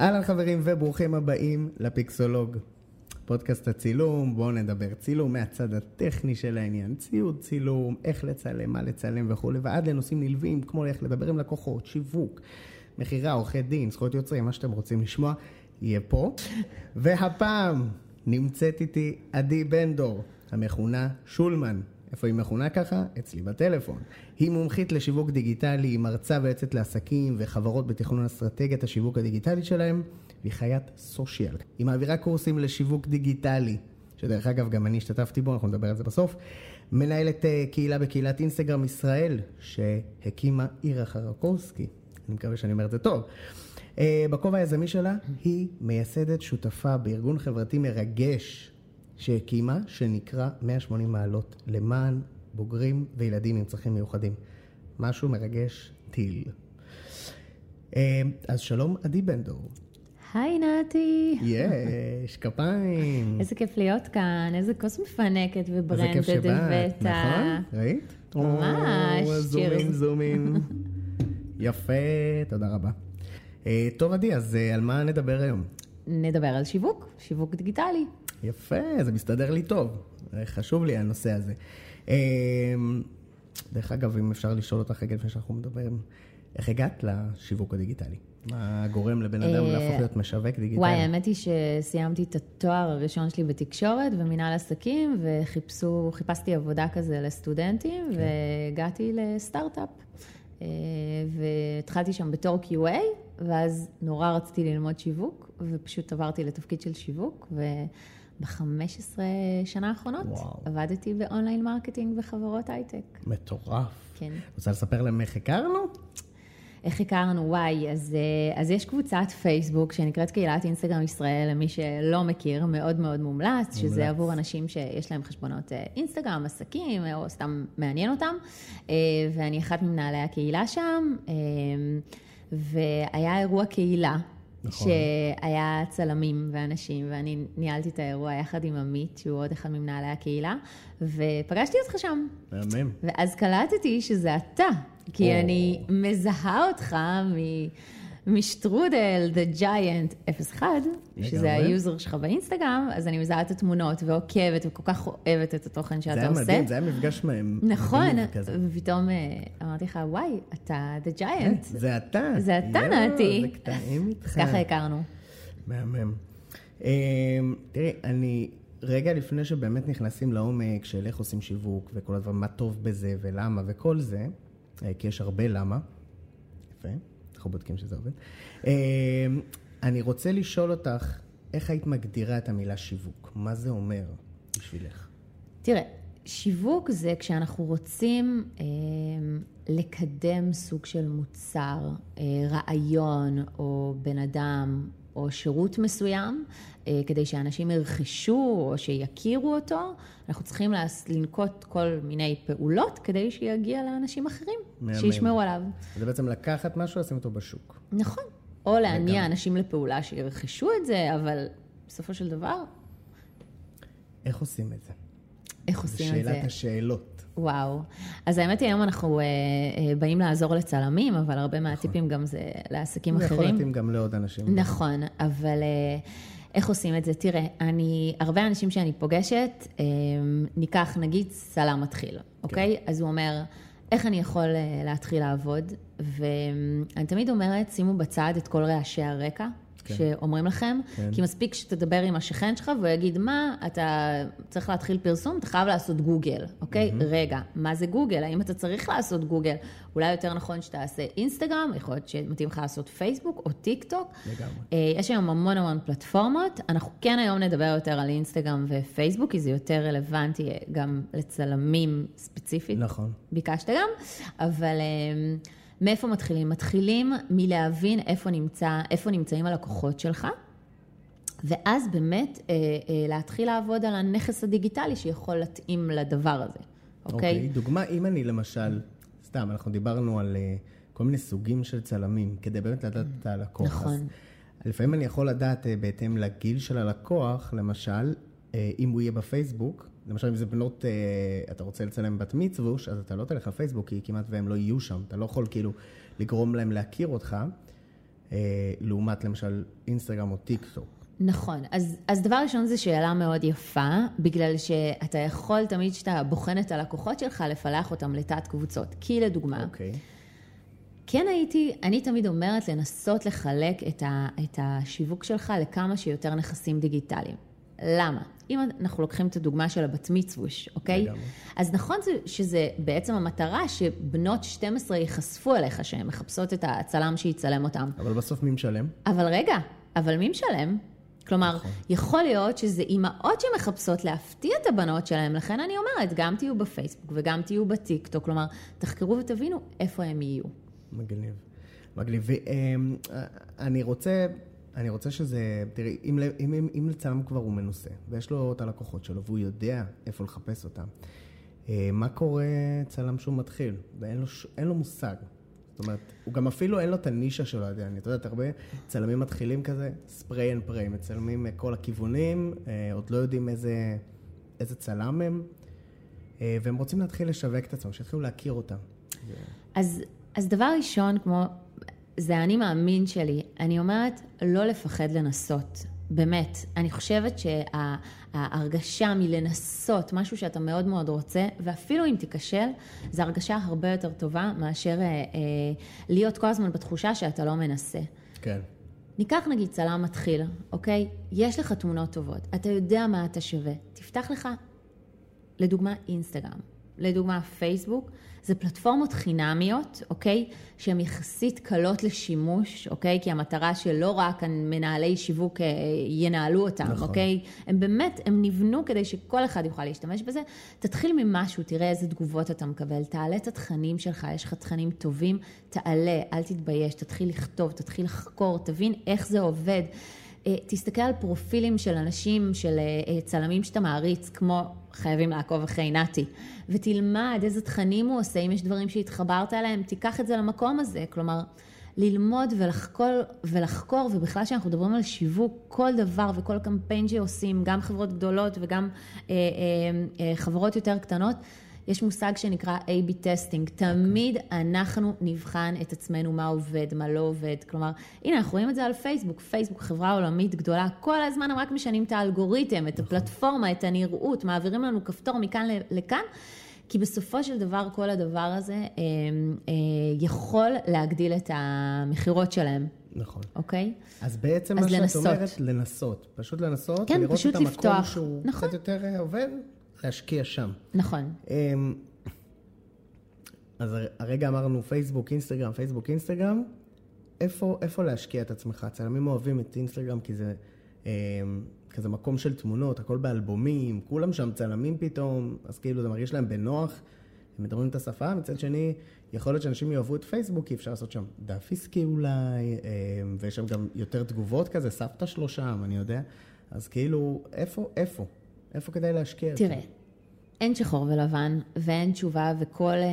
אהלן חברים וברוכים הבאים לפיקסולוג. פודקאסט הצילום, בואו נדבר צילום מהצד הטכני של העניין, ציוד צילום, איך לצלם, מה לצלם וכולי, ועד לנושאים נלווים כמו איך לדבר עם לקוחות, שיווק, מכירה, עורכי דין, זכויות יוצרים, מה שאתם רוצים לשמוע, יהיה פה. והפעם נמצאת איתי עדי בן דור, המכונה שולמן. איפה היא מכונה ככה? אצלי בטלפון. היא מומחית לשיווק דיגיטלי, היא מרצה ויועצת לעסקים וחברות בתכנון אסטרטגיית השיווק הדיגיטלי שלהם, והיא חיית סושיאל. היא מעבירה קורסים לשיווק דיגיטלי, שדרך אגב גם אני השתתפתי בו, אנחנו נדבר על זה בסוף. מנהלת אה, קהילה בקהילת אינסטגרם ישראל, שהקימה עירה חרקובסקי. אני מקווה שאני אומר את זה טוב. אה, בכובע היזמי שלה, היא מייסדת שותפה בארגון חברתי מרגש שהקימה, שנקרא 180 מעלות למען בוגרים וילדים עם צרכים מיוחדים. משהו מרגש טיל. אה, אז שלום, עדי בן דור. היי נתי. יש, כפיים. איזה כיף להיות כאן, איזה כוס מפנקת וברנדד איזה כיף שבאת, הבאת. נכון? ראית? ממש, זומים. זומים. יפה, תודה רבה. אה, טוב, עדי, אז אה, על מה נדבר היום? נדבר על שיווק, שיווק דיגיטלי. יפה, זה מסתדר לי טוב. חשוב לי הנושא הזה. אה, דרך אגב, אם אפשר לשאול אותך רגע לפני שאנחנו מדברים, איך הגעת לשיווק הדיגיטלי? מה גורם לבן אדם אה, להפוך להיות משווק דיגיטלי? וואי, האמת היא שסיימתי את התואר הראשון שלי בתקשורת ומנהל עסקים, וחיפשו, חיפשתי עבודה כזה לסטודנטים, כן. והגעתי לסטארט-אפ. אה, והתחלתי שם בתור QA, ואז נורא רציתי ללמוד שיווק, ופשוט עברתי לתפקיד של שיווק, וב-15 שנה האחרונות וואו. עבדתי ב online marketing בחברות הייטק. מטורף. כן. רוצה לספר להם איך הכרנו? איך הכרנו? וואי, אז, אה, אז יש קבוצת פייסבוק שנקראת קהילת אינסטגרם ישראל, למי שלא מכיר, מאוד מאוד מומלץ, מומלץ. שזה עבור אנשים שיש להם חשבונות אה, אינסטגרם, עסקים, אה, או סתם מעניין אותם. ואני אחת ממנהלי הקהילה שם, והיה אירוע קהילה. נכון. שהיה צלמים ואנשים, ואני ניהלתי את האירוע יחד עם עמית, שהוא עוד אחד ממנהלי הקהילה, ופגשתי אותך שם. מהמם. ואז קלטתי שזה אתה, כי או. אני מזהה אותך מ- משטרודל, The Giant 01, שזה. היוזר שלך באינסטגרם, אז אני מזהה את התמונות ועוקבת וכל כך אוהבת את התוכן זה שאתה היה עושה. מדהים, זה היה מפגש מהמם. נכון. ופתאום אה, אמרתי לך, וואי, אתה The Giant. זה אתה. זה אתה, נתי. זה קטעים איתך. ככה הכרנו. מהמם. אמ, תראי, אני, רגע לפני שבאמת נכנסים לעומק של איך עושים שיווק וכל הדברים, מה טוב בזה ולמה וכל זה, אה, כי יש הרבה למה. יפה, אנחנו בודקים שזה עובד. אמ, אני רוצה לשאול אותך, איך היית מגדירה את המילה שיווק? מה זה אומר בשבילך? תראה, שיווק זה כשאנחנו רוצים אה, לקדם סוג של מוצר, אה, רעיון או בן אדם או שירות מסוים, אה, כדי שאנשים ירכשו או שיכירו אותו, אנחנו צריכים לנקוט כל מיני פעולות כדי שיגיע לאנשים אחרים, מהמם. שישמעו עליו. זה בעצם לקחת משהו, לשים אותו בשוק. נכון. או להניע לגמרי. אנשים לפעולה שירכשו את זה, אבל בסופו של דבר, איך עושים את זה? איך זו עושים את זה? שאלת השאלות. וואו. אז האמת היא, היום אנחנו אה, אה, באים לעזור לצלמים, אבל הרבה מהטיפים גם זה לעסקים זה יכול אחרים. להתאים גם לעוד אנשים. נכון, אבל אה, איך עושים את זה? תראה, אני, הרבה אנשים שאני פוגשת, אה, ניקח נגיד צלם מתחיל, אוקיי? אז הוא אומר, איך אני יכול אה, להתחיל לעבוד? ואני תמיד אומרת, שימו בצד את כל רעשי הרקע. כן. שאומרים לכם, כן. כי מספיק שתדבר עם השכן שלך והוא יגיד, מה, אתה צריך להתחיל פרסום, אתה חייב לעשות גוגל, אוקיי? רגע, מה זה גוגל? האם אתה צריך לעשות גוגל? אולי יותר נכון שתעשה אינסטגרם, יכול להיות שמתאים לך לעשות פייסבוק או טיק טוק. לגמרי. אה, יש היום המון המון פלטפורמות. אנחנו כן היום נדבר יותר על אינסטגרם ופייסבוק, כי זה יותר רלוונטי אה, גם לצלמים ספציפית. נכון. ביקשת גם, אבל אה, מאיפה מתחילים? מתחילים מלהבין איפה, נמצא, איפה נמצאים הלקוחות שלך, ואז באמת אה, אה, להתחיל לעבוד על הנכס הדיגיטלי שיכול להתאים לדבר הזה, אוקיי? אוקיי, דוגמה, אם אני למשל, סתם, אנחנו דיברנו על אה, כל מיני סוגים של צלמים, כדי באמת לדעת את הלקוח. נכון. אז לפעמים אני יכול לדעת אה, בהתאם לגיל של הלקוח, למשל, אה, אם הוא יהיה בפייסבוק, למשל אם זה בנות, אה, אתה רוצה לצלם בת מצווש, אז אתה לא תלך לפייסבוק, כי כמעט והם לא יהיו שם. אתה לא יכול כאילו לגרום להם להכיר אותך. אה, לעומת למשל אינסטגרם או טיק טוק. נכון. אז, אז דבר ראשון זו שאלה מאוד יפה, בגלל שאתה יכול תמיד כשאתה בוחן את הלקוחות שלך, לפלח אותם לתת קבוצות. כי לדוגמה, אוקיי. כן הייתי, אני תמיד אומרת לנסות לחלק את, ה, את השיווק שלך לכמה שיותר נכסים דיגיטליים. למה? אם אנחנו לוקחים את הדוגמה של הבת מצווש, אוקיי? לגמרי. אז נכון זה- שזה בעצם המטרה שבנות 12 ייחשפו אליך, שהן מחפשות את הצלם שיצלם אותם. אבל בסוף מי משלם? אבל רגע, אבל מי משלם? כלומר, נכון. יכול להיות שזה אימהות שמחפשות להפתיע את הבנות שלהם, לכן אני אומרת, גם תהיו בפייסבוק וגם תהיו בטיקטוק, כלומר, תחקרו ותבינו איפה הם יהיו. מגניב. מגניב. ואני רוצה, אני רוצה שזה, תראי, אם, אם, אם, אם לצלם כבר הוא מנוסה, ויש לו את הלקוחות שלו, והוא יודע איפה לחפש אותם, אה, מה קורה צלם שהוא מתחיל, ואין לו, לו מושג. זאת אומרת, הוא גם אפילו אין לו את הנישה שלו עדיין. את יודעת, הרבה צלמים מתחילים כזה, ספרי אנד פריי, מצלמים מכל הכיוונים, אה, עוד לא יודעים איזה, איזה צלם הם, אה, והם רוצים להתחיל לשווק את עצמם, שיתחילו להכיר אותם. אז, אז דבר ראשון, כמו, זה האני מאמין שלי, אני אומרת, לא לפחד לנסות. באמת, אני חושבת שההרגשה מלנסות משהו שאתה מאוד מאוד רוצה, ואפילו אם תיכשל, זו הרגשה הרבה יותר טובה מאשר אה, אה, להיות כל הזמן בתחושה שאתה לא מנסה. כן. ניקח נגיד צלם מתחיל, אוקיי? יש לך תמונות טובות, אתה יודע מה אתה שווה. תפתח לך, לדוגמה, אינסטגרם, לדוגמה, פייסבוק, זה פלטפורמות חינמיות, אוקיי? שהן יחסית קלות לשימוש, אוקיי? כי המטרה שלא רק מנהלי שיווק אה, ינהלו אותם, נכון. אוקיי? הם באמת, הם נבנו כדי שכל אחד יוכל להשתמש בזה. תתחיל ממשהו, תראה איזה תגובות אתה מקבל, תעלה את התכנים שלך, יש לך תכנים טובים, תעלה, אל תתבייש, תתחיל לכתוב, תתחיל לחקור, תבין איך זה עובד. אה, תסתכל על פרופילים של אנשים, של אה, צלמים שאתה מעריץ, כמו חייבים לעקוב אחרי נתי, ותלמד איזה תכנים הוא עושה, אם יש דברים שהתחברת אליהם, תיקח את זה למקום הזה. כלומר, ללמוד ולחקור, ולחקור, ובכלל כשאנחנו מדברים על שיווק, כל דבר וכל קמפיין שעושים, גם חברות גדולות וגם אה, אה, אה, חברות יותר קטנות, יש מושג שנקרא A-B testing. תמיד אנחנו נבחן את עצמנו מה עובד, מה לא עובד. כלומר, הנה, אנחנו רואים את זה על פייסבוק. פייסבוק, חברה עולמית גדולה, כל הזמן הם רק משנים את האלגוריתם, את הפלטפורמה, את הנראות, מעבירים לנו כפתור מכאן לכאן. כי בסופו של דבר, כל הדבר הזה אה, אה, יכול להגדיל את המכירות שלהם, נכון. אוקיי? אז בעצם אז מה שאת לנסות. אומרת, לנסות. פשוט לנסות, כן, ולראות פשוט את המקום לפתוח. שהוא נכון. קצת יותר אה, עובד, להשקיע שם. נכון. אמ, אז הר- הרגע אמרנו פייסבוק, אינסטגרם, פייסבוק, אינסטגרם. איפה, איפה להשקיע את עצמך? צלמים אוהבים את אינסטגרם כי זה אמ, כזה מקום של תמונות, הכל באלבומים, כולם שם צלמים פתאום, אז כאילו זה מרגיש להם בנוח, הם מדברים את השפה, מצד שני, יכול להיות שאנשים יאהבו את פייסבוק, כי אפשר לעשות שם דף עסקי אולי, אמ, ויש שם גם יותר תגובות כזה, סבתא שלו שם, אני יודע. אז כאילו, איפה, איפה? איפה כדאי להשקיע? תראה, אין שחור ולבן ואין תשובה, וכל אה, אה,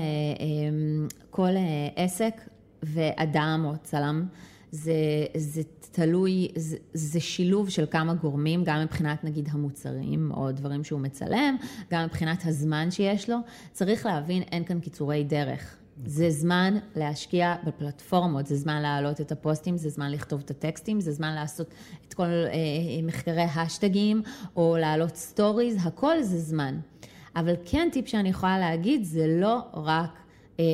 כל אה, עסק ואדם או צלם, זה, זה תלוי, זה, זה שילוב של כמה גורמים, גם מבחינת נגיד המוצרים או דברים שהוא מצלם, גם מבחינת הזמן שיש לו. צריך להבין, אין כאן קיצורי דרך. זה זמן להשקיע בפלטפורמות, זה זמן להעלות את הפוסטים, זה זמן לכתוב את הטקסטים, זה זמן לעשות את כל אה, מחקרי האשטגים, או להעלות סטוריז, הכל זה זמן. אבל כן טיפ שאני יכולה להגיד, זה לא רק אה,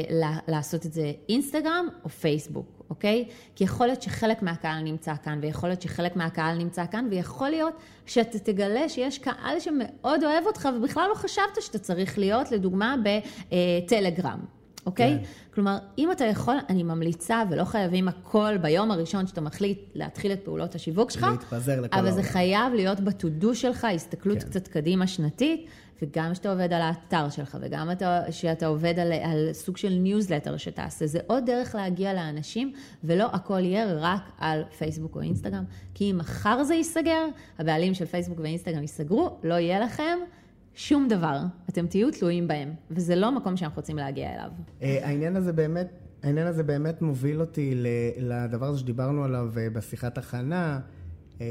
לעשות את זה אינסטגרם או פייסבוק, אוקיי? כי יכול להיות שחלק מהקהל נמצא כאן, ויכול להיות שחלק מהקהל נמצא כאן, ויכול להיות שאתה תגלה שיש קהל שמאוד אוהב אותך, ובכלל לא חשבת שאתה צריך להיות, לדוגמה, בטלגרם. אוקיי? כן. כלומר, אם אתה יכול, אני ממליצה, ולא חייבים הכל ביום הראשון שאתה מחליט להתחיל את פעולות השיווק שלך, להתפזר לכל אבל זה. חייב להיות ב-to-do שלך, הסתכלות כן. קצת קדימה שנתית, וגם שאתה עובד על האתר שלך, וגם אתה, שאתה עובד על, על סוג של ניוזלטר שתעשה. זה עוד דרך להגיע לאנשים, ולא הכל יהיה רק על פייסבוק או אינסטגרם. כי אם מחר זה ייסגר, הבעלים של פייסבוק ואינסטגרם ייסגרו, לא יהיה לכם שום דבר. אתם תהיו תלויים בהם, וזה לא מקום שאנחנו רוצים להגיע אליו. אה, העניין הזה באמת, העניין הזה באמת מוביל אותי לדבר הזה שדיברנו עליו אה, בשיחת הכנה, אה,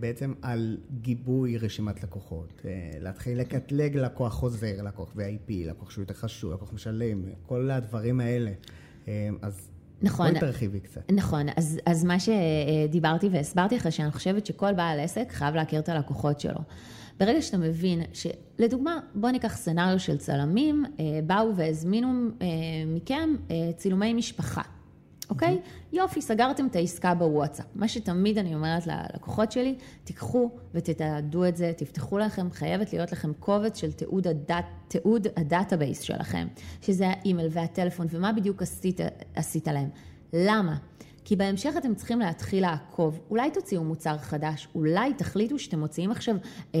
בעצם על גיבוי רשימת לקוחות. להתחיל לקטלג לקוח חוזר, לקוח VIP, לקוח שהוא יותר חשוב, לקוח משלם, כל הדברים האלה. אז נכון. בואי תרחיבי קצת. נכון, אז, אז מה שדיברתי והסברתי לך, שאני חושבת שכל בעל עסק חייב להכיר את הלקוחות שלו. ברגע שאתה מבין שלדוגמה, בוא ניקח scenario של צלמים, אה, באו והזמינו אה, מכם אה, צילומי משפחה. אוקיי? Mm-hmm. יופי, סגרתם את העסקה בוואטסאפ. מה שתמיד אני אומרת ללקוחות שלי, תיקחו ותתעדו את זה, תפתחו לכם, חייבת להיות לכם קובץ של תיעוד, ה dat, תיעוד ה database שלכם, שזה האימייל והטלפון, ומה בדיוק עשית, עשית להם. למה? כי בהמשך אתם צריכים להתחיל לעקוב. אולי תוציאו מוצר חדש, אולי תחליטו שאתם מוציאים עכשיו אה, אה,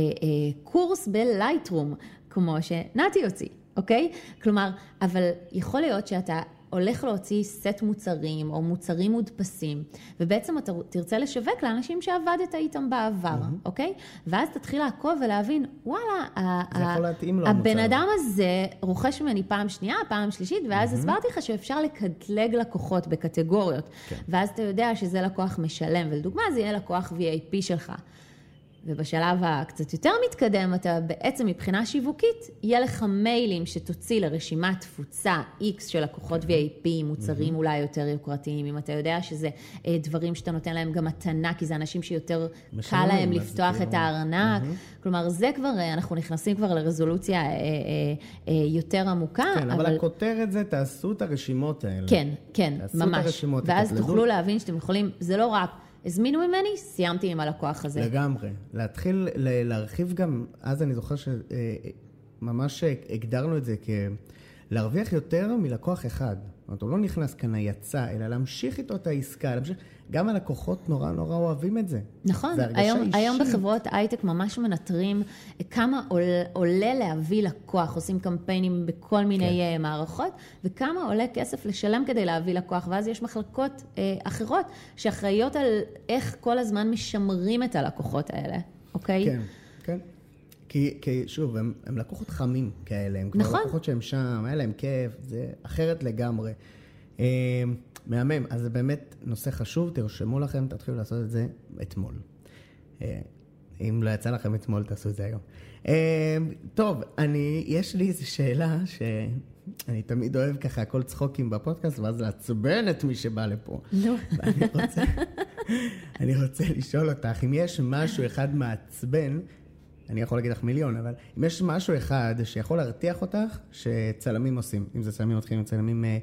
קורס בלייטרום, כמו שנתי הוציא, אוקיי? כלומר, אבל יכול להיות שאתה הולך להוציא סט מוצרים או מוצרים מודפסים, ובעצם אתה תרצה לשווק לאנשים שעבדת איתם בעבר, mm-hmm. אוקיי? ואז תתחיל לעקוב ולהבין, וואלה, להתאים לו הבן אדם הזה רוכש ממני פעם שנייה, פעם שלישית, ואז mm-hmm. הסברתי לך שאפשר לקטלג לקוחות בקטגוריות, כן. ואז אתה יודע שזה לקוח משלם, ולדוגמה זה יהיה לקוח VIP שלך. ובשלב הקצת יותר מתקדם, אתה בעצם מבחינה שיווקית, יהיה לך מיילים שתוציא לרשימת תפוצה X של לקוחות VIP, מוצרים אולי יותר יוקרתיים, אם אתה יודע שזה אה, דברים שאתה נותן להם גם מתנה, כי זה אנשים שיותר קל להם לפתוח את הארנק. כלומר, זה כבר, אה, אנחנו נכנסים כבר לרזולוציה אה, יותר עמוקה. כן, אבל, אבל הכותרת זה, תעשו את הרשימות האלה. כן, כן, ממש. תעשו את הרשימות, ואז תוכלו להבין שאתם יכולים, זה לא רק... הזמינו ממני, סיימתי עם הלקוח הזה. לגמרי. להתחיל להרחיב גם, אז אני זוכר שממש אה, הגדרנו את זה כ... להרוויח יותר מלקוח אחד. זאת אומרת, הוא לא נכנס כאן היצא, אלא להמשיך איתו את העסקה, להמשיך... גם הלקוחות נורא נורא אוהבים את זה. נכון, היום, היום בחברות הייטק ממש מנטרים כמה עולה, עולה להביא לקוח, עושים קמפיינים בכל מיני כן. אה, מערכות, וכמה עולה כסף לשלם כדי להביא לקוח, ואז יש מחלקות אה, אחרות שאחראיות על איך כל הזמן משמרים את הלקוחות האלה, אוקיי? כן, כן. כי, כי שוב, הם, הם לקוחות חמים כאלה, הם כבר נכון. לקוחות שהם שם, היה להם כיף, זה אחרת לגמרי. אה, מהמם, אז זה באמת נושא חשוב, תרשמו לכם, תתחילו לעשות את זה אתמול. אה, אם לא יצא לכם אתמול, תעשו את זה היום. אה, טוב, אני, יש לי איזו שאלה שאני תמיד אוהב ככה הכל צחוקים בפודקאסט, ואז לעצבן את מי שבא לפה. לא. אני רוצה, אני רוצה לשאול אותך, אם יש משהו אחד מעצבן, אני יכול להגיד לך מיליון, אבל אם יש משהו אחד שיכול להרתיח אותך, שצלמים עושים, אם זה צלמים מתחילים, צלמים אה,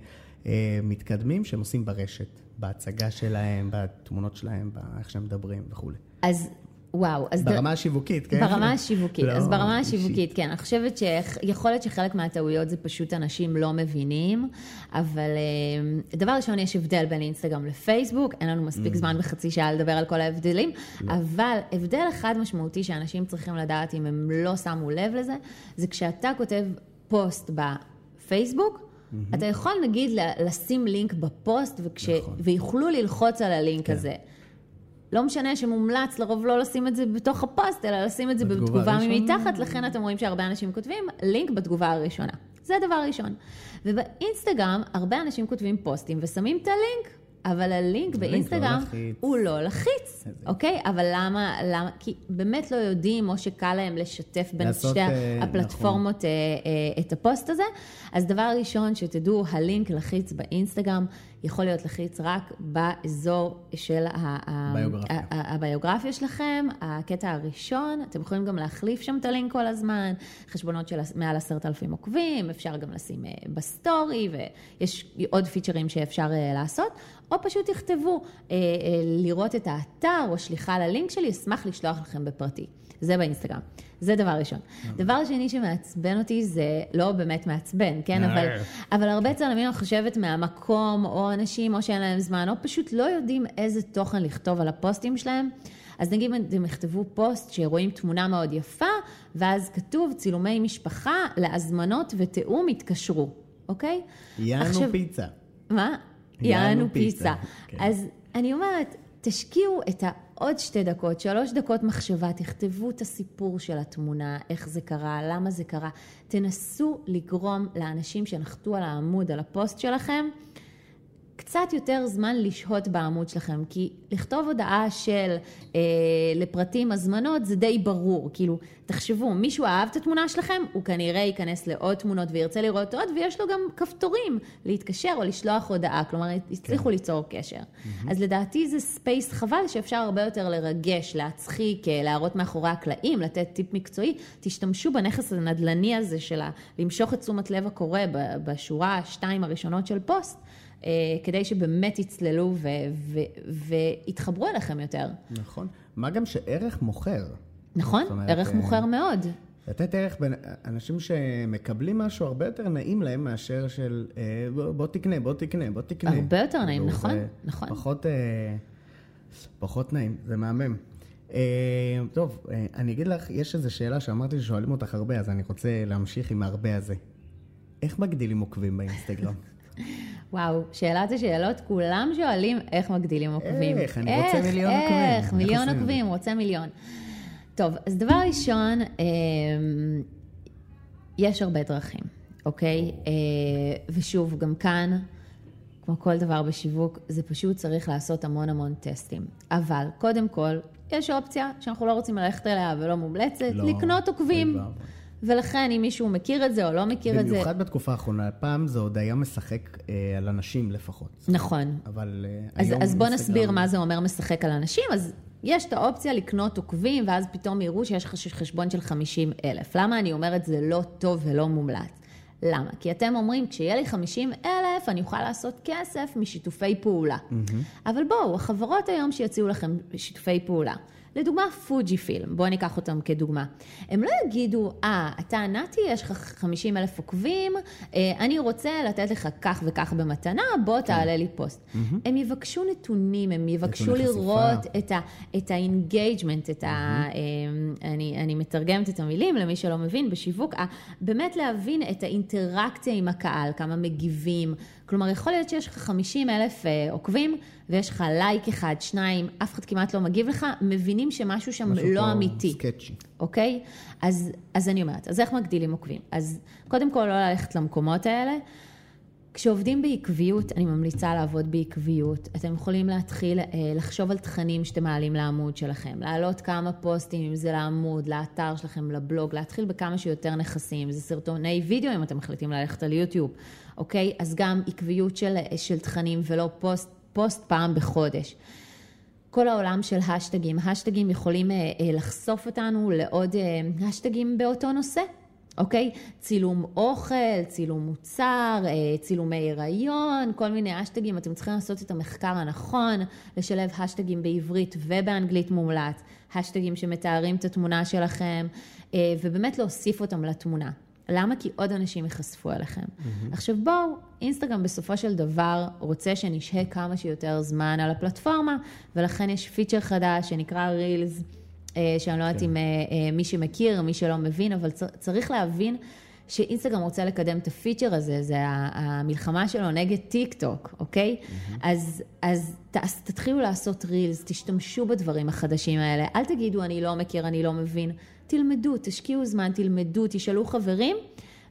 מתקדמים שהם עושים ברשת, בהצגה שלהם, בתמונות שלהם, באיך שהם מדברים וכולי. אז וואו, אז... ברמה ד... השיווקית, כן? ברמה השיווקית, לא, אז ברמה השיווקית, כן. אני חושבת שיכול להיות שחלק מהטעויות זה פשוט אנשים לא מבינים, אבל אה, דבר ראשון, יש הבדל בין אינסטגרם לפייסבוק, אין לנו מספיק mm. זמן בחצי שעה לדבר על כל ההבדלים, לא. אבל הבדל אחד משמעותי שאנשים צריכים לדעת אם הם לא שמו לב לזה, זה כשאתה כותב פוסט בפייסבוק, Mm-hmm. אתה יכול נגיד לשים לינק בפוסט וכש... נכון. ויוכלו ללחוץ על הלינק כן. הזה. לא משנה שמומלץ לרוב לא לשים את זה בתוך הפוסט, אלא לשים את זה בתגובה מתחת, לכן אתם רואים שהרבה אנשים כותבים לינק בתגובה הראשונה. זה דבר ראשון. ובאינסטגרם הרבה אנשים כותבים פוסטים ושמים את הלינק אבל הלינק באינסטגרם לא הוא לא לחיץ, אוקיי? אבל למה, למה? כי באמת לא יודעים, או שקל להם לשתף בין לעשות, שתי אה, הפלטפורמות נכון. אה, אה, את הפוסט הזה. אז דבר ראשון, שתדעו, הלינק לחיץ באינסטגרם יכול להיות לחיץ רק באזור של ביוגרפיה. הביוגרפיה שלכם, הקטע הראשון, אתם יכולים גם להחליף שם את הלינק כל הזמן, חשבונות של מעל עשרת אלפים עוקבים, אפשר גם לשים בסטורי, ויש עוד פיצ'רים שאפשר לעשות. או פשוט תכתבו אה, אה, לראות את האתר או שליחה ללינק שלי, אשמח לשלוח לכם בפרטי. זה באינסטגרם. זה דבר ראשון. דבר שני שמעצבן אותי זה לא באמת מעצבן, כן? אבל, אבל הרבה צלמים, אני חושבת, מהמקום, או אנשים, או שאין להם זמן, או פשוט לא יודעים איזה תוכן לכתוב על הפוסטים שלהם. אז נגיד הם יכתבו פוסט שרואים תמונה מאוד יפה, ואז כתוב צילומי משפחה להזמנות ותיאום התקשרו, אוקיי? יענו פיצה. מה? יענו פיצה. כן. אז אני אומרת, תשקיעו את העוד שתי דקות, שלוש דקות מחשבה, תכתבו את הסיפור של התמונה, איך זה קרה, למה זה קרה. תנסו לגרום לאנשים שנחתו על העמוד, על הפוסט שלכם, קצת יותר זמן לשהות בעמוד שלכם, כי לכתוב הודעה של אה, לפרטים הזמנות זה די ברור, כאילו, תחשבו, מישהו אהב את התמונה שלכם, הוא כנראה ייכנס לעוד תמונות וירצה לראות עוד, ויש לו גם כפתורים להתקשר או לשלוח הודעה, כלומר, הצליחו כן. ליצור קשר. Mm-hmm. אז לדעתי זה space חבל שאפשר הרבה יותר לרגש, להצחיק, אה, להראות מאחורי הקלעים, לתת טיפ מקצועי. תשתמשו בנכס הנדל"ני הזה של למשוך את תשומת לב הקורא בשורה השתיים הראשונות של פוסט. אה, כדי שבאמת יצללו ויתחברו אליכם יותר. נכון. מה גם שערך מוכר. נכון, אומרת, ערך אה, מוכר מאוד. לתת ערך בין אנשים שמקבלים משהו הרבה יותר נעים להם מאשר של אה, בוא, בוא תקנה, בוא תקנה, בוא תקנה. הרבה יותר נעים, נכון, נכון. פחות, פחות נעים, זה מהמם. טוב, אני אגיד לך, יש איזו שאלה שאמרתי ששואלים אותך הרבה, אז אני רוצה להמשיך עם הרבה הזה. איך מגדילים עוקבים באינסטגרם? וואו, שאלת השאלות, כולם שואלים איך מגדילים עוקבים. איך, אני רוצה איך, מיליון איך, עוקבים. איך, מיליון עוקבים, רוצה מיליון. טוב, אז דבר ראשון, אה, יש הרבה דרכים, אוקיי? אה, ושוב, גם כאן, כמו כל דבר בשיווק, זה פשוט צריך לעשות המון המון טסטים. אבל, קודם כל, יש אופציה שאנחנו לא רוצים ללכת אליה ולא מומלצת, לא, לקנות עוקבים. ולכן אם מישהו מכיר את זה או לא מכיר את זה... במיוחד בתקופה האחרונה, פעם זה עוד היה משחק אה, על אנשים לפחות. נכון. אבל אה, אז, היום... אז בוא נסביר מה זה אומר משחק על אנשים. אז יש את האופציה לקנות עוקבים, ואז פתאום יראו שיש לך חשבון של 50 אלף. למה אני אומרת זה לא טוב ולא מומלץ? למה? כי אתם אומרים, כשיהיה לי 50 אלף, אני אוכל לעשות כסף משיתופי פעולה. Mm-hmm. אבל בואו, החברות היום שיציעו לכם שיתופי פעולה. לדוגמה, פוג'י פילם, בואו ניקח אותם כדוגמה. הם לא יגידו, אה, אתה נתי, יש לך 50 אלף עוקבים, אה, אני רוצה לתת לך כך וכך במתנה, בוא כן. תעלה לי פוסט. Mm-hmm. הם יבקשו נתונים, הם יבקשו לראות את ה-engagement, את ה... Mm-hmm. אני, אני מתרגמת את המילים למי שלא מבין, בשיווק, באמת להבין את האינטראקציה עם הקהל, כמה מגיבים. כלומר, יכול להיות שיש לך 50 אלף אה, עוקבים, ויש לך לייק אחד, שניים, אף אחד כמעט לא מגיב לך, מבינים שמשהו שם משהו לא אמיתי. סקצ'י. אוקיי? אז, אז אני אומרת, אז איך מגדילים עוקבים? אז קודם כל, לא ללכת למקומות האלה. כשעובדים בעקביות, אני ממליצה לעבוד בעקביות. אתם יכולים להתחיל אה, לחשוב על תכנים שאתם מעלים לעמוד שלכם, להעלות כמה פוסטים, אם זה לעמוד, לאתר שלכם, לבלוג, להתחיל בכמה שיותר נכסים, אם זה סרטוני וידאו, אם אתם מחליטים ללכת על יוטיוב, אוקיי? אז גם עקביות של, של תכנים ולא פוסט, פוסט פעם בחודש. כל העולם של השטגים, השטגים יכולים אה, אה, לחשוף אותנו לעוד אה, השטגים באותו נושא. אוקיי? צילום אוכל, צילום מוצר, אה, צילומי הריון, כל מיני אשטגים. אתם צריכים לעשות את המחקר הנכון, לשלב אשטגים בעברית ובאנגלית מומלץ, אשטגים שמתארים את התמונה שלכם, אה, ובאמת להוסיף אותם לתמונה. למה? כי עוד אנשים ייחשפו אליכם. Mm-hmm. עכשיו בואו, אינסטגרם בסופו של דבר רוצה שנשהה כמה שיותר זמן על הפלטפורמה, ולכן יש פיצ'ר חדש שנקרא רילס. אה, שאני לא יודעת כן. אם אה, אה, מי שמכיר, מי שלא מבין, אבל צריך להבין שאינסטגרם רוצה לקדם את הפיצ'ר הזה, זה המלחמה שלו נגד טיק טוק, אוקיי? Mm-hmm. אז, אז, אז תתחילו לעשות רילס, תשתמשו בדברים החדשים האלה, אל תגידו אני לא מכיר, אני לא מבין, תלמדו, תשקיעו זמן, תלמדו, תשאלו חברים,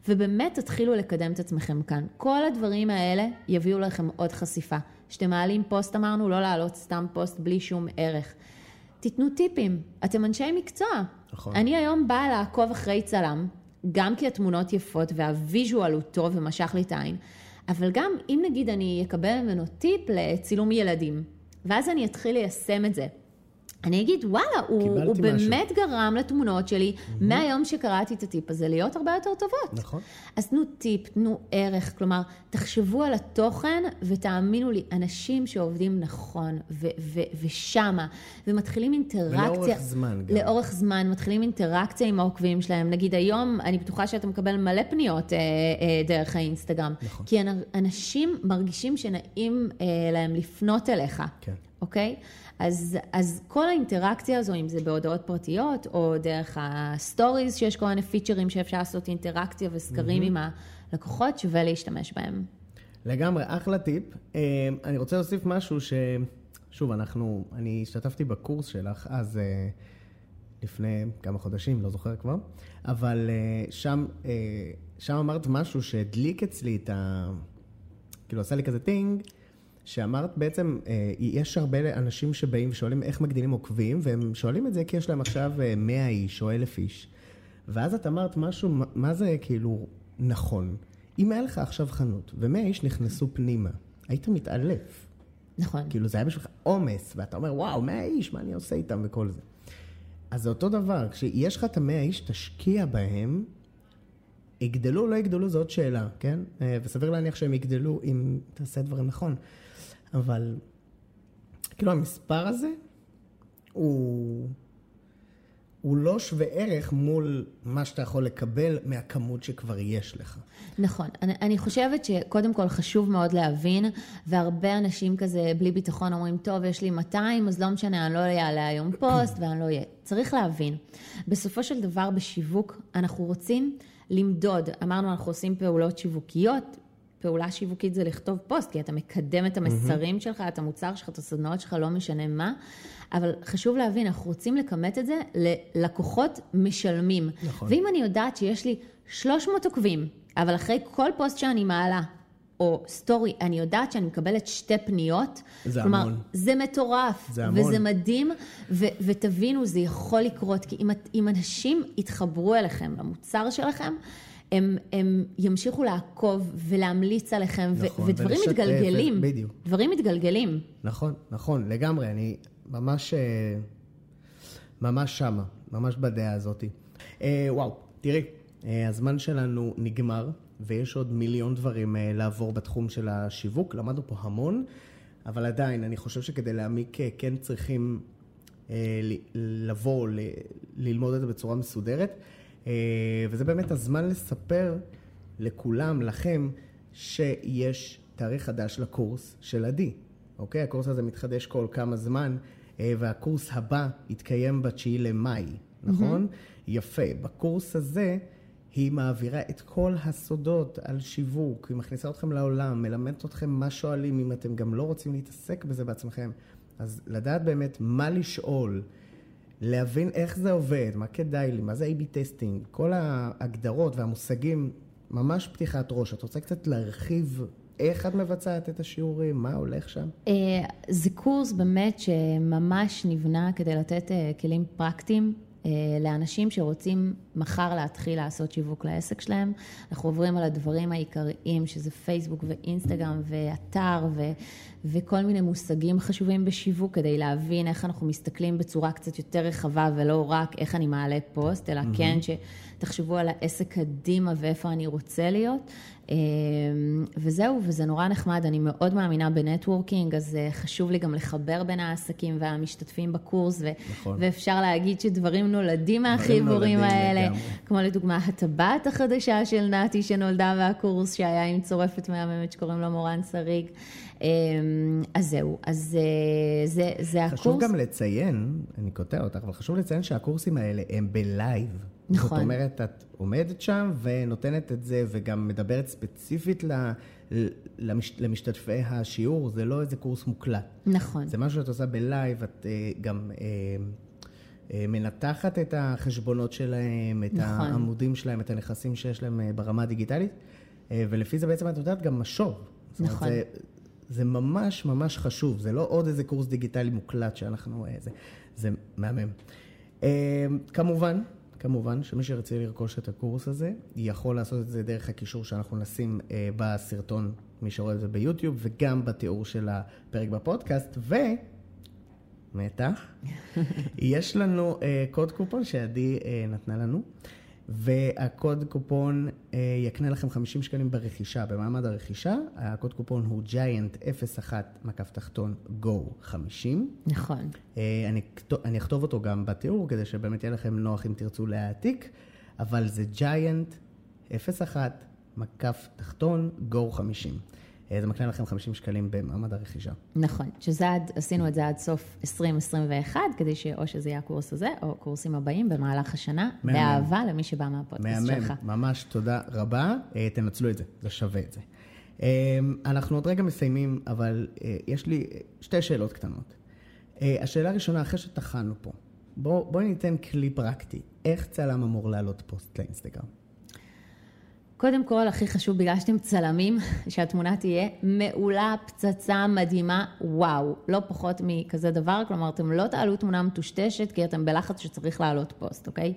ובאמת תתחילו לקדם את עצמכם כאן. כל הדברים האלה יביאו לכם עוד חשיפה. כשאתם מעלים פוסט, אמרנו, לא להעלות סתם פוסט בלי שום ערך. תיתנו טיפים, אתם אנשי מקצוע. נכון. אני היום באה לעקוב אחרי צלם, גם כי התמונות יפות וה visual הוא טוב ומשך לי את העין, אבל גם אם נגיד אני אקבל ממנו טיפ לצילום ילדים, ואז אני אתחיל ליישם את זה. אני אגיד, וואלה, הוא, הוא באמת גרם לתמונות שלי, mm-hmm. מהיום שקראתי את הטיפ הזה, להיות הרבה יותר טובות. נכון. אז תנו טיפ, תנו ערך, כלומר, תחשבו על התוכן, ותאמינו לי, אנשים שעובדים נכון, ו- ו- ושמה, ומתחילים אינטראקציה... ולאורך זמן גם. לאורך זמן, מתחילים אינטראקציה עם העוקבים שלהם. נגיד היום, אני בטוחה שאתה מקבל מלא פניות אה, אה, דרך האינסטגרם. נכון. כי אנשים מרגישים שנעים אה, להם לפנות אליך. כן. אוקיי? אז, אז כל האינטראקציה הזו, אם זה בהודעות פרטיות, או דרך הסטוריז, שיש כל מיני פיצ'רים שאפשר לעשות אינטראקציה וסקרים mm-hmm. עם הלקוחות, שווה להשתמש בהם. לגמרי, אחלה טיפ. אה, אני רוצה להוסיף משהו ש... שוב, אנחנו, אני השתתפתי בקורס שלך אז אה, לפני כמה חודשים, לא זוכר כבר, אבל אה, שם, שם אמרת משהו שהדליק אצלי את ה... כאילו, עשה לי כזה טינג. שאמרת בעצם, אה, יש הרבה אנשים שבאים ושואלים איך מגדילים עוקבים, והם שואלים את זה כי יש להם עכשיו 100 אה, איש או 1,000 איש. ואז את אמרת משהו, מה זה כאילו נכון? אם היה לך עכשיו חנות, ו-100 איש נכנסו פנימה, היית מתעלף. נכון. כאילו זה היה בשבילך עומס, ואתה אומר, וואו, 100 איש, מה אני עושה איתם וכל זה. אז זה אותו דבר, כשיש לך את המאה איש, תשקיע בהם, יגדלו או לא יגדלו, עוד שאלה, כן? אה, וסביר להניח שהם יגדלו אם תעשה דברים נכון. אבל, כאילו המספר הזה, הוא... הוא לא שווה ערך מול מה שאתה יכול לקבל מהכמות שכבר יש לך. נכון. אני, אני חושבת שקודם כל חשוב מאוד להבין, והרבה אנשים כזה בלי ביטחון אומרים, טוב, יש לי 200, אז לא משנה, אני לא אעלה היום פוסט ואני לא אהיה. צריך להבין, בסופו של דבר בשיווק, אנחנו רוצים למדוד. אמרנו, אנחנו עושים פעולות שיווקיות, פעולה שיווקית זה לכתוב פוסט, כי אתה מקדם את המסרים mm-hmm. שלך, את המוצר שלך, את הסדנאות שלך, לא משנה מה. אבל חשוב להבין, אנחנו רוצים לכמת את זה ללקוחות משלמים. נכון. ואם אני יודעת שיש לי 300 עוקבים, אבל אחרי כל פוסט שאני מעלה, או סטורי, אני יודעת שאני מקבלת שתי פניות. זה כלומר, המון. זה מטורף. זה המון. וזה מדהים, ו- ותבינו, זה יכול לקרות, כי אם, אם אנשים יתחברו אליכם, למוצר שלכם, הם, הם ימשיכו לעקוב ולהמליץ עליכם, נכון, ו- ודברים ולשתף, מתגלגלים. בדיוק. דברים מתגלגלים. נכון, נכון, לגמרי. אני ממש, אה, ממש שמה, ממש בדעה הזאתי. אה, וואו, תראי, אה, הזמן שלנו נגמר, ויש עוד מיליון דברים אה, לעבור בתחום של השיווק. למדנו פה המון, אבל עדיין, אני חושב שכדי להעמיק, אה, כן צריכים אה, לבוא, ל- ללמוד את זה בצורה מסודרת. אה, וזה באמת הזמן לספר לכולם, לכם, שיש תאריך חדש לקורס של עדי. אוקיי? הקורס הזה מתחדש כל כמה זמן, אה, והקורס הבא יתקיים ב-9 למאי, נכון? Mm-hmm. יפה. בקורס הזה... היא מעבירה את כל הסודות על שיווק, היא מכניסה אתכם לעולם, מלמדת אתכם מה שואלים, אם אתם גם לא רוצים להתעסק בזה בעצמכם. אז לדעת באמת מה לשאול, להבין איך זה עובד, מה כדאי לי, מה זה A-B testing, כל ההגדרות והמושגים, ממש פתיחת ראש. את רוצה קצת להרחיב איך את מבצעת את השיעורים? מה הולך שם? אה, זה קורס באמת שממש נבנה כדי לתת אה, כלים פרקטיים לאנשים שרוצים מחר להתחיל לעשות שיווק לעסק שלהם. אנחנו עוברים על הדברים העיקריים, שזה פייסבוק ואינסטגרם ואתר ו, וכל מיני מושגים חשובים בשיווק, כדי להבין איך אנחנו מסתכלים בצורה קצת יותר רחבה, ולא רק איך אני מעלה פוסט, אלא mm-hmm. כן שתחשבו על העסק קדימה ואיפה אני רוצה להיות. אמ, וזהו, וזה נורא נחמד, אני מאוד מאמינה ב networking, אז אה, חשוב לי גם לחבר בין העסקים והמשתתפים בקורס, ו- נכון. ואפשר להגיד שדברים נולדים מהחיבורים האלה, לגמרי. כמו לדוגמה הטבעת החדשה של נתי שנולדה מהקורס שהיה עם צורפת מהממת שקוראים לה מורן שריג. אמ, אז זהו, אז אה, זה, זה חשוב הקורס. חשוב גם לציין, אני קוטע אותך, אבל חשוב לציין שהקורסים האלה הם בלייב. נכון. זאת אומרת, את עומדת שם ונותנת את זה, וגם מדברת ספציפית ל, למש, למשתתפי השיעור, זה לא איזה קורס מוקלט. נכון. זה משהו שאת עושה בלייב, את uh, גם uh, uh, מנתחת את החשבונות שלהם, את נכון. העמודים שלהם, את הנכסים שיש להם uh, ברמה הדיגיטלית, uh, ולפי זה בעצם את יודעת גם משוב. נכון. זה, זה ממש ממש חשוב, זה לא עוד איזה קורס דיגיטלי מוקלט שאנחנו... זה, זה מהמם. Uh, כמובן, כמובן שמי שרצה לרכוש את הקורס הזה, יכול לעשות את זה דרך הקישור שאנחנו נשים אה, בסרטון, מי שרואה את זה ביוטיוב, וגם בתיאור של הפרק בפודקאסט, ו... מתח. יש לנו אה, קוד קופון שעדי אה, נתנה לנו. והקוד קופון אה, יקנה לכם 50 שקלים ברכישה, במעמד הרכישה. הקוד קופון הוא giant 01 מקף תחתון go 50. נכון. אה, אני, אני אכתוב אותו גם בתיאור, כדי שבאמת יהיה לכם נוח אם תרצו להעתיק, אבל זה giant 01 מקף תחתון go 50. זה מקנה לכם 50 שקלים במעמד הרכישה. נכון, שזה עד, עשינו את זה עד סוף 2021, כדי שאו שזה יהיה הקורס הזה, או קורסים הבאים במהלך השנה. באהבה למי שבא מהפודקאסט שלך. מהמם, ממש תודה רבה, אה, תנצלו את זה, זה שווה את זה. אה, אנחנו עוד רגע מסיימים, אבל אה, יש לי שתי שאלות קטנות. השאלה הראשונה, אחרי שטחנו פה, בואו בוא ניתן כלי פרקטי. איך צלם אמור לעלות פוסט לאינסטגרם? קודם כל, הכי חשוב, בגלל שאתם צלמים, שהתמונה תהיה מעולה, פצצה מדהימה, וואו, לא פחות מכזה דבר, כלומר, אתם לא תעלו תמונה מטושטשת, כי אתם בלחץ שצריך לעלות פוסט, אוקיי?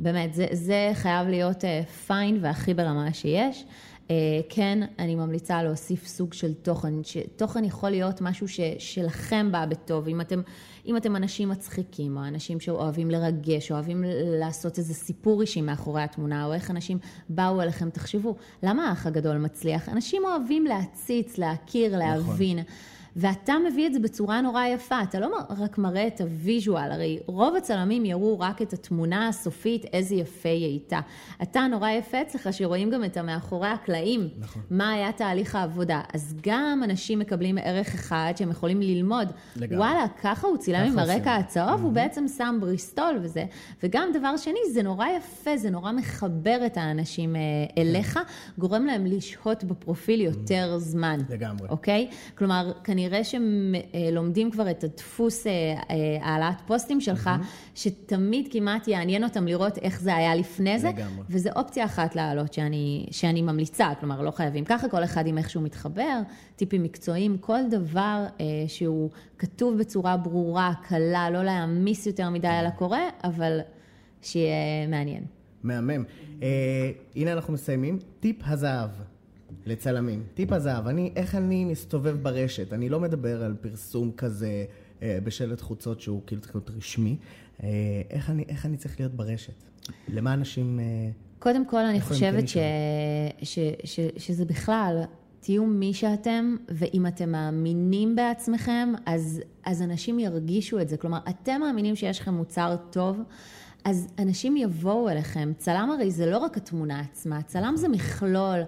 באמת, זה, זה חייב להיות fine uh, והכי ברמה שיש. Uh, כן, אני ממליצה להוסיף סוג של תוכן, שתוכן יכול להיות משהו ש, שלכם בא בטוב, אם אתם, אם אתם אנשים מצחיקים, או אנשים שאוהבים לרגש, או אוהבים לעשות איזה סיפור אישי מאחורי התמונה, או איך אנשים באו אליכם, תחשבו, למה האח הגדול מצליח? אנשים אוהבים להציץ, להכיר, להבין. נכון. ואתה מביא את זה בצורה נורא יפה, אתה לא רק מראה את ה visual, הרי רוב הצלמים יראו רק את התמונה הסופית, איזה יפה היא הייתה. אתה נורא יפה אצלך שרואים גם את המאחורי הקלעים, נכון. מה היה תהליך העבודה. אז גם אנשים מקבלים ערך אחד שהם יכולים ללמוד. לגמרי. וואלה, ככה הוא צילם עם הרקע הצהוב, mm-hmm. הוא בעצם שם בריסטול וזה. וגם דבר שני, זה נורא יפה, זה נורא מחבר את האנשים אה, אליך, כן. גורם להם לשהות בפרופיל יותר mm-hmm. זמן. לגמרי. אוקיי? כלומר, כנראה... כנראה שלומדים כבר את הדפוס אה, אה, העלאת פוסטים שלך, mm-hmm. שתמיד כמעט יעניין אותם לראות איך זה היה לפני זה. לגמרי. וזו אופציה אחת לעלות שאני, שאני ממליצה, כלומר, לא חייבים ככה, כל אחד עם איך שהוא מתחבר, טיפים מקצועיים, כל דבר אה, שהוא כתוב בצורה ברורה, קלה, לא להעמיס יותר מדי על הקורא, אבל שיהיה מעניין. מהמם. אה, הנה אנחנו מסיימים. טיפ הזהב. לצלמים. טיפ הזהב, אני, איך אני מסתובב ברשת? אני לא מדבר על פרסום כזה אה, בשלט חוצות שהוא כאילו צריך להיות רשמי. אה, איך, אני, איך אני צריך להיות ברשת? למה אנשים... אה, קודם כל, אני חושבת ש, ש, ש, שזה בכלל, תהיו מי שאתם, ואם אתם מאמינים בעצמכם, אז, אז אנשים ירגישו את זה. כלומר, אתם מאמינים שיש לכם מוצר טוב. אז אנשים יבואו אליכם. צלם הרי זה לא רק התמונה עצמה, צלם זה מכלול,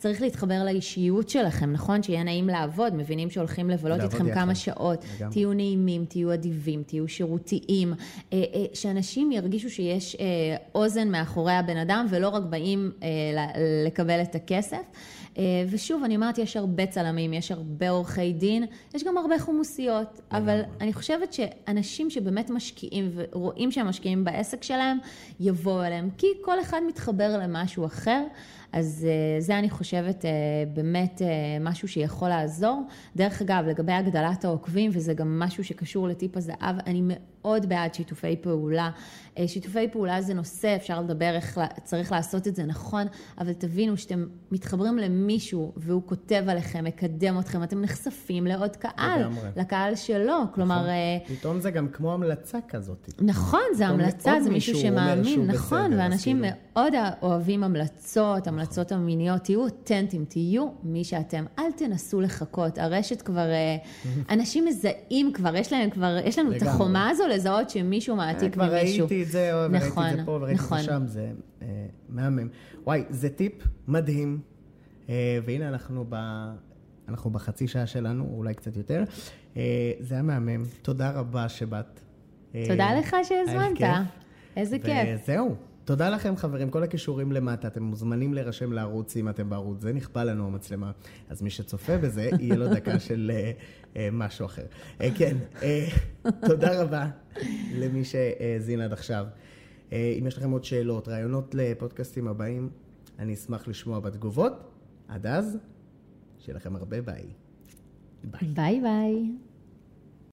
צריך להתחבר לאישיות שלכם, נכון? שיהיה נעים לעבוד, מבינים שהולכים לבלות איתכם יחד. כמה שעות. לגמרי. תהיו נעימים, תהיו אדיבים, תהיו שירותיים, אה, אה, שאנשים ירגישו שיש אה, אוזן מאחורי הבן אדם ולא רק באים לקבל את הכסף. ושוב, אני אומרת, יש הרבה צלמים, יש הרבה עורכי דין, יש גם הרבה חומוסיות, אבל אני חושבת שאנשים שבאמת משקיעים ורואים שהם משקיעים בעסק שלהם, יבואו אליהם, כי כל אחד מתחבר למשהו אחר. אז אה, זה אני חושבת אה, באמת אה, משהו שיכול לעזור. דרך אגב, לגבי הגדלת העוקבים, וזה גם משהו שקשור לטיפ הזהב, אני מאוד בעד שיתופי פעולה. שיתופי פעולה זה נושא, אפשר לדבר איך צריך לעשות את זה נכון, אבל תבינו שאתם מתחברים למישהו והוא כותב עליכם, מקדם אתכם, אתם נחשפים לעוד קהל, לגמרי. לקהל שלו, כלומר... נכון. פתאום זה גם כמו המלצה כזאת. נכון, זה המלצה, זה מישהו שמאמין, נכון, בסדר, ואנשים כאילו... מאוד אוהבים המלצות, המלצות המיניות, תהיו אותנטיים, תהיו מי שאתם, אל תנסו לחכות, הרשת כבר, אה, אנשים מזהים כבר, יש להם כבר, יש לנו את החומה הזו לזהות שמישהו מעתיק ממישהו. כבר ראיתי את זה, נכון, וראיתי את זה פה, וראיתי נכון. את זה שם, זה אה, מהמם. וואי, זה טיפ מדהים, אה, והנה אנחנו ב... אנחנו בחצי שעה שלנו, אולי קצת יותר. זה היה מהמם. תודה רבה שבאת. תודה לך שהזמנת. איזה כיף. וזהו. תודה לכם חברים, כל הכישורים למטה, אתם מוזמנים להירשם לערוץ אם אתם בערוץ, זה נכפה לנו המצלמה, אז מי שצופה בזה, יהיה לו דקה של uh, uh, משהו אחר. Uh, כן, uh, תודה רבה למי שהאזין עד עכשיו. Uh, אם יש לכם עוד שאלות, רעיונות לפודקאסטים הבאים, אני אשמח לשמוע בתגובות. עד אז, שיהיה לכם הרבה ביי. ביי ביי.